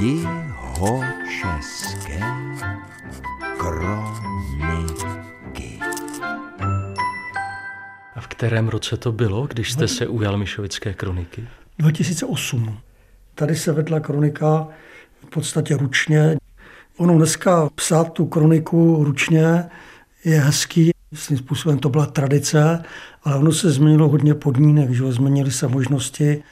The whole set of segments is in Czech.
Jihočeské kroniky. A v kterém roce to bylo, když jste se ujal Mišovické kroniky? 2008. Tady se vedla kronika v podstatě ručně. Ono dneska psát tu kroniku ručně je hezký, svým způsobem to byla tradice, ale ono se změnilo hodně podmínek, že změnily se možnosti,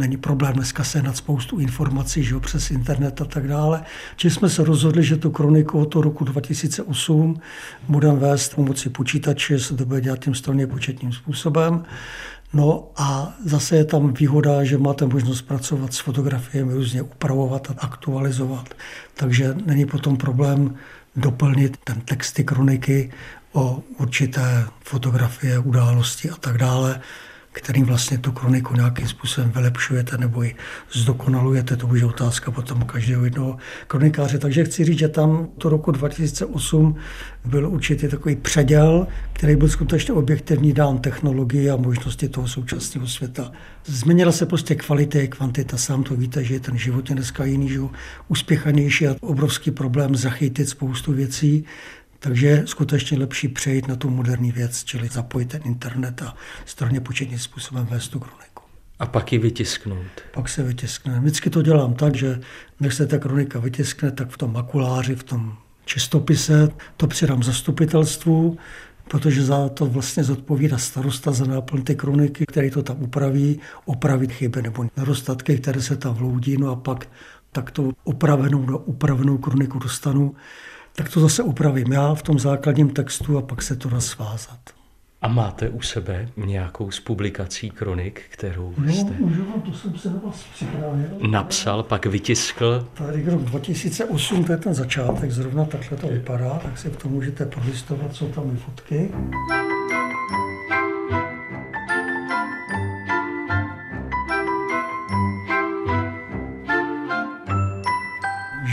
Není problém dneska se nad spoustu informací že jo, přes internet a tak dále. Či jsme se rozhodli, že tu kroniku od toho roku 2008 budeme vést pomocí počítače, se to bude dělat tím strojně početním způsobem. No a zase je tam výhoda, že máte možnost pracovat s fotografiemi, různě upravovat a aktualizovat. Takže není potom problém doplnit ten texty kroniky o určité fotografie, události a tak dále kterým vlastně tu kroniku nějakým způsobem vylepšujete nebo ji zdokonalujete, to už je otázka potom každého jednoho kronikáře. Takže chci říct, že tam to roku 2008 byl určitě takový předěl, který byl skutečně objektivní dán technologii a možnosti toho současného světa. Změnila se prostě kvalita i kvantita. Sám to víte, že ten život je dneska jiný, že úspěchanější a obrovský problém zachytit spoustu věcí. Takže je skutečně lepší přejít na tu moderní věc, čili zapojit ten internet a strojně početním způsobem vést tu kroniku. A pak ji vytisknout. Pak se vytiskne. Vždycky to dělám tak, že než se ta kronika vytiskne, tak v tom makuláři, v tom čistopise to přidám zastupitelstvu, protože za to vlastně zodpovídá starosta za náplň té kroniky, který to tam upraví, opravit chyby nebo nedostatky, které se tam vloudí, no a pak takto opravenou, no, upravenou kroniku dostanu tak to zase upravím já v tom základním textu a pak se to dá svázat. A máte u sebe nějakou z publikací kronik, kterou no, jste můžu vám, to jsem se na vás připravil. napsal, pak vytiskl? Tady rok 2008, to je ten začátek, zrovna takhle to vypadá, tak si v tom můžete prolistovat, jsou tam i fotky.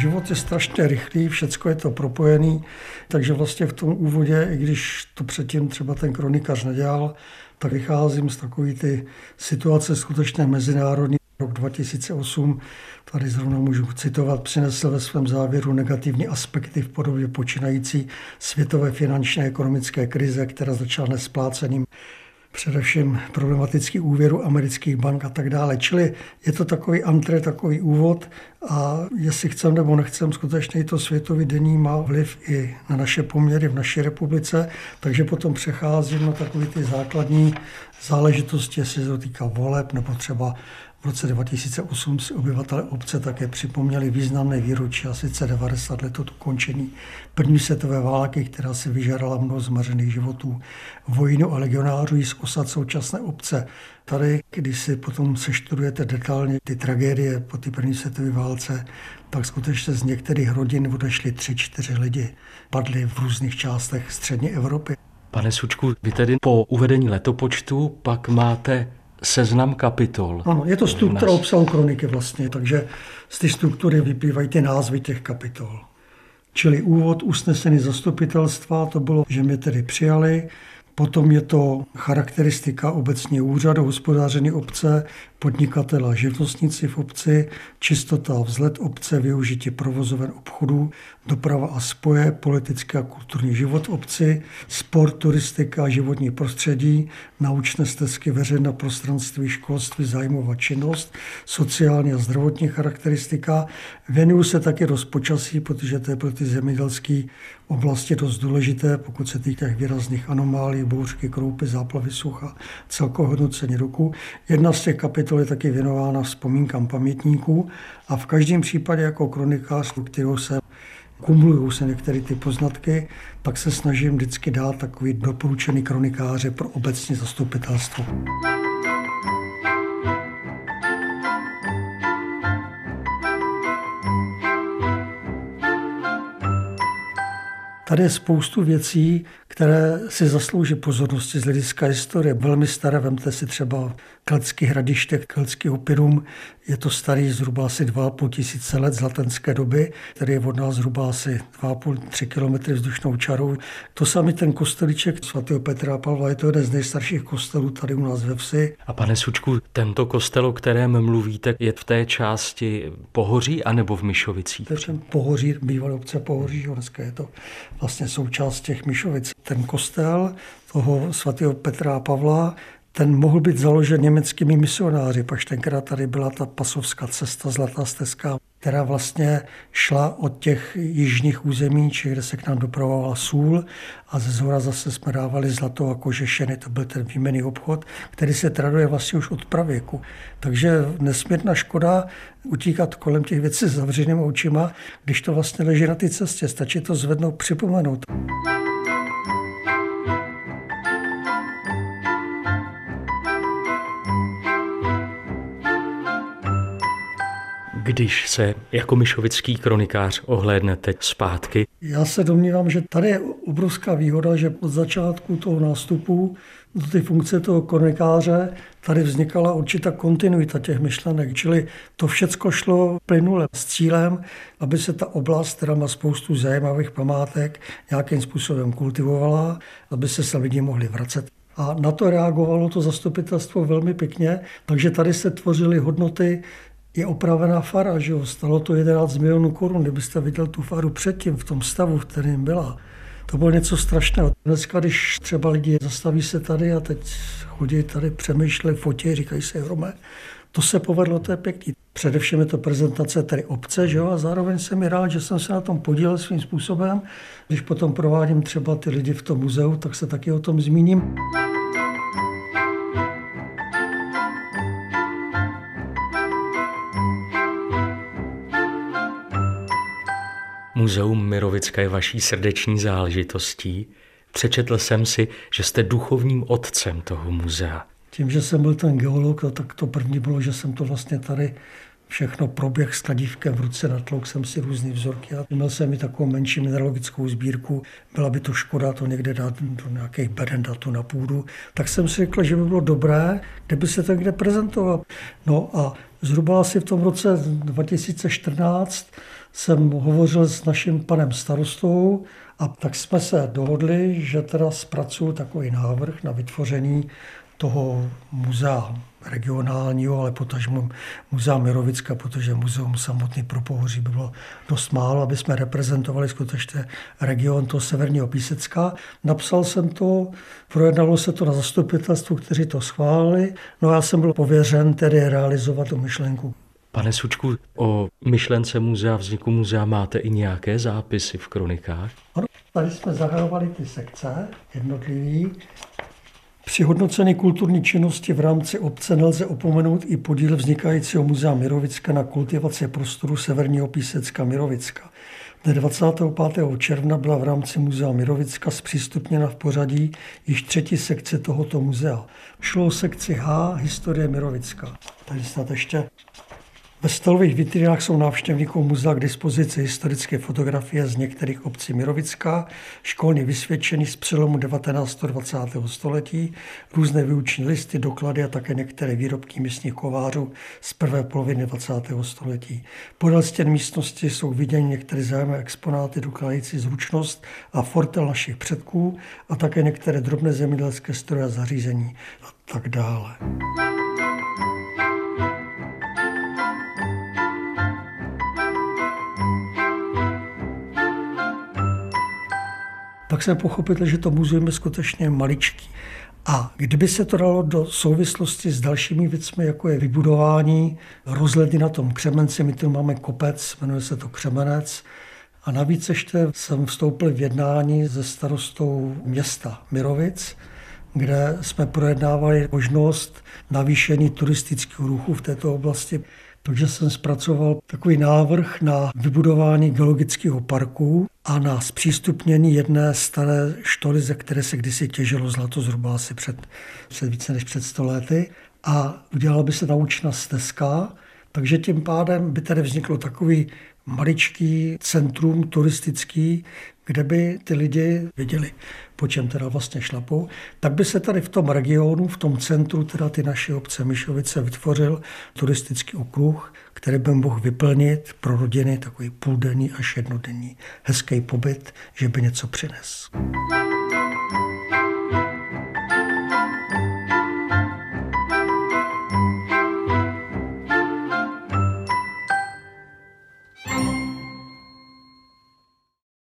Život je strašně rychlý, všecko je to propojený, takže vlastně v tom úvodě, i když to předtím třeba ten kronikař nedělal, tak vycházím z takové ty situace skutečně mezinárodní. Rok 2008, tady zrovna můžu citovat, přinesl ve svém závěru negativní aspekty v podobě počínající světové finančně ekonomické krize, která začala nespláceným především problematický úvěru amerických bank a tak dále. Čili je to takový antre, takový úvod a jestli chcem nebo nechcem, skutečně to světový denní má vliv i na naše poměry v naší republice, takže potom přecházím na takové ty základní záležitosti, jestli se to týká voleb nebo třeba v roce 2008 si obyvatele obce také připomněli významné výročí a sice 90 let od ukončení první světové války, která si vyžádala mnoho zmařených životů vojnu a legionářů z osad současné obce. Tady, když si potom seštudujete detailně ty tragédie po té první světové válce, tak skutečně z některých rodin odešli tři, čtyři lidi. Padli v různých částech střední Evropy. Pane Sučku, vy tedy po uvedení letopočtu pak máte seznam kapitol. Ano, je to struktura obsahu kroniky vlastně, takže z té struktury vyplývají ty názvy těch kapitol. Čili úvod usnesení zastupitelstva, to bylo, že mě tedy přijali, Potom je to charakteristika obecně úřadu, hospodáření obce, podnikatela, živnostníci v obci, čistota a vzhled obce, využití provozoven obchodů, doprava a spoje, politický a kulturní život v obci, sport, turistika a životní prostředí, naučné stezky, veřejné prostranství, školství, zájmová činnost, sociální a zdravotní charakteristika. Věnuju se taky rozpočasí, protože to je pro ty zemědělské oblasti dost důležité, pokud se týká výrazných anomálí, bouřky, kroupy, záplavy, sucha, celkově hodnocení roku. Jedna z těch kapitol je taky věnována vzpomínkám pamětníků a v každém případě jako kronikář, kterou se kumulují se některé ty poznatky, pak se snažím vždycky dát takový doporučený kronikáře pro obecní zastupitelstvo. Tady je spoustu věcí, které si zaslouží pozornosti z hlediska historie. Velmi staré, vemte si třeba Keltský hradiště, Keltský opinum, je to starý zhruba asi 2,5 tisíce let z latenské doby, který je od nás zhruba asi 2,5-3 km vzdušnou čarou. To samý ten kostelíček svatého Petra a Pavla, je to jeden z nejstarších kostelů tady u nás ve vsi. A pane Sučku, tento kostel, o kterém mluvíte, je v té části Pohoří anebo v Myšovicích? To je Pohoří, bývalé obce Pohoří, dneska je to vlastně součást těch Myšovic. Ten kostel toho svatého Petra a Pavla ten mohl být založen německými misionáři, pak tenkrát tady byla ta pasovská cesta, Zlatá stezka, která vlastně šla od těch jižních území, či kde se k nám dopravovala sůl a ze zhora zase jsme dávali zlato a kožešeny, to byl ten výměný obchod, který se traduje vlastně už od pravěku. Takže nesmírná škoda utíkat kolem těch věcí s zavřenými očima, když to vlastně leží na té cestě, stačí to zvednout, připomenout. Když se jako myšovický kronikář ohlédnete zpátky? Já se domnívám, že tady je obrovská výhoda, že od začátku toho nástupu do té funkce toho kronikáře tady vznikala určitá kontinuita těch myšlenek, čili to všecko šlo plynule s cílem, aby se ta oblast, která má spoustu zajímavých památek, nějakým způsobem kultivovala, aby se se lidi mohli vracet a na to reagovalo to zastupitelstvo velmi pěkně, takže tady se tvořily hodnoty je opravená fara, že jo? Stalo to 11 milionů korun, kdybyste viděl tu faru předtím v tom stavu, v kterém byla. To bylo něco strašného. Dneska, když třeba lidi zastaví se tady a teď chodí tady, přemýšlej, fotí, říkají si, Rome, to se povedlo, to je pěkný. Především je to prezentace tady obce, že jo? a zároveň jsem mi rád, že jsem se na tom podílel svým způsobem. Když potom provádím třeba ty lidi v tom muzeu, tak se taky o tom zmíním. Muzeum Mirovické je vaší srdeční záležitostí. Přečetl jsem si, že jste duchovním otcem toho muzea. Tím, že jsem byl ten geolog, tak to první bylo, že jsem to vlastně tady všechno proběh s kladívkem v ruce, natlouk jsem si různé vzorky a měl jsem i takovou menší mineralogickou sbírku. Byla by to škoda to někde dát do nějakých beden datu na půdu. Tak jsem si řekl, že by bylo dobré, kdyby se to někde prezentoval. No a zhruba asi v tom roce 2014 jsem hovořil s naším panem starostou a tak jsme se dohodli, že teda zpracuju takový návrh na vytvoření toho muzea regionálního, ale potažmo muzea Mirovicka, protože muzeum samotný pro Pohoří by bylo dost málo, aby jsme reprezentovali skutečně region toho severního Písecka. Napsal jsem to, projednalo se to na zastupitelstvu, kteří to schválili, no já jsem byl pověřen tedy realizovat tu myšlenku. Pane Sučku, o myšlence muzea, vzniku muzea máte i nějaké zápisy v kronikách? Ano, tady jsme zahrnovali ty sekce jednotlivý. Při hodnocení kulturní činnosti v rámci obce nelze opomenout i podíl vznikajícího muzea Mirovicka na kultivaci prostoru Severního Písecka Mirovicka. Dne 25. června byla v rámci muzea Mirovicka zpřístupněna v pořadí již třetí sekce tohoto muzea. Šlo o sekci H Historie Mirovicka. Tady snad ještě ve stolových vitrinách jsou návštěvníkům muzea k dispozici historické fotografie z některých obcí Mirovická, školně vysvědčený z přelomu 19. a 20. století, různé vyuční listy, doklady a také některé výrobky místních kovářů z prvé poloviny 20. století. Podél stěn místnosti jsou viděny některé zájemné exponáty dokladající zručnost a fortel našich předků a také některé drobné zemědělské stroje a zařízení a tak dále. Pak jsem pochopil, že to muzeum je skutečně maličký. A kdyby se to dalo do souvislosti s dalšími věcmi, jako je vybudování rozhledy na tom Křemenci, my tu máme kopec, jmenuje se to Křemenec, a navíc ještě jsem vstoupil v jednání se starostou města Mirovic, kde jsme projednávali možnost navýšení turistického ruchu v této oblasti. Takže jsem zpracoval takový návrh na vybudování geologického parku a na zpřístupnění jedné staré štoly, ze které se kdysi těžilo zlato zhruba asi před, před více než před 100 lety. A udělala by se naučná stezka, takže tím pádem by tady vzniklo takový maličký centrum turistický, kde by ty lidi viděli po čem teda vlastně šlapou, tak by se tady v tom regionu, v tom centru teda ty naše obce Myšovice vytvořil turistický okruh, který by mohl vyplnit pro rodiny takový půldenní až jednodenní hezký pobyt, že by něco přines.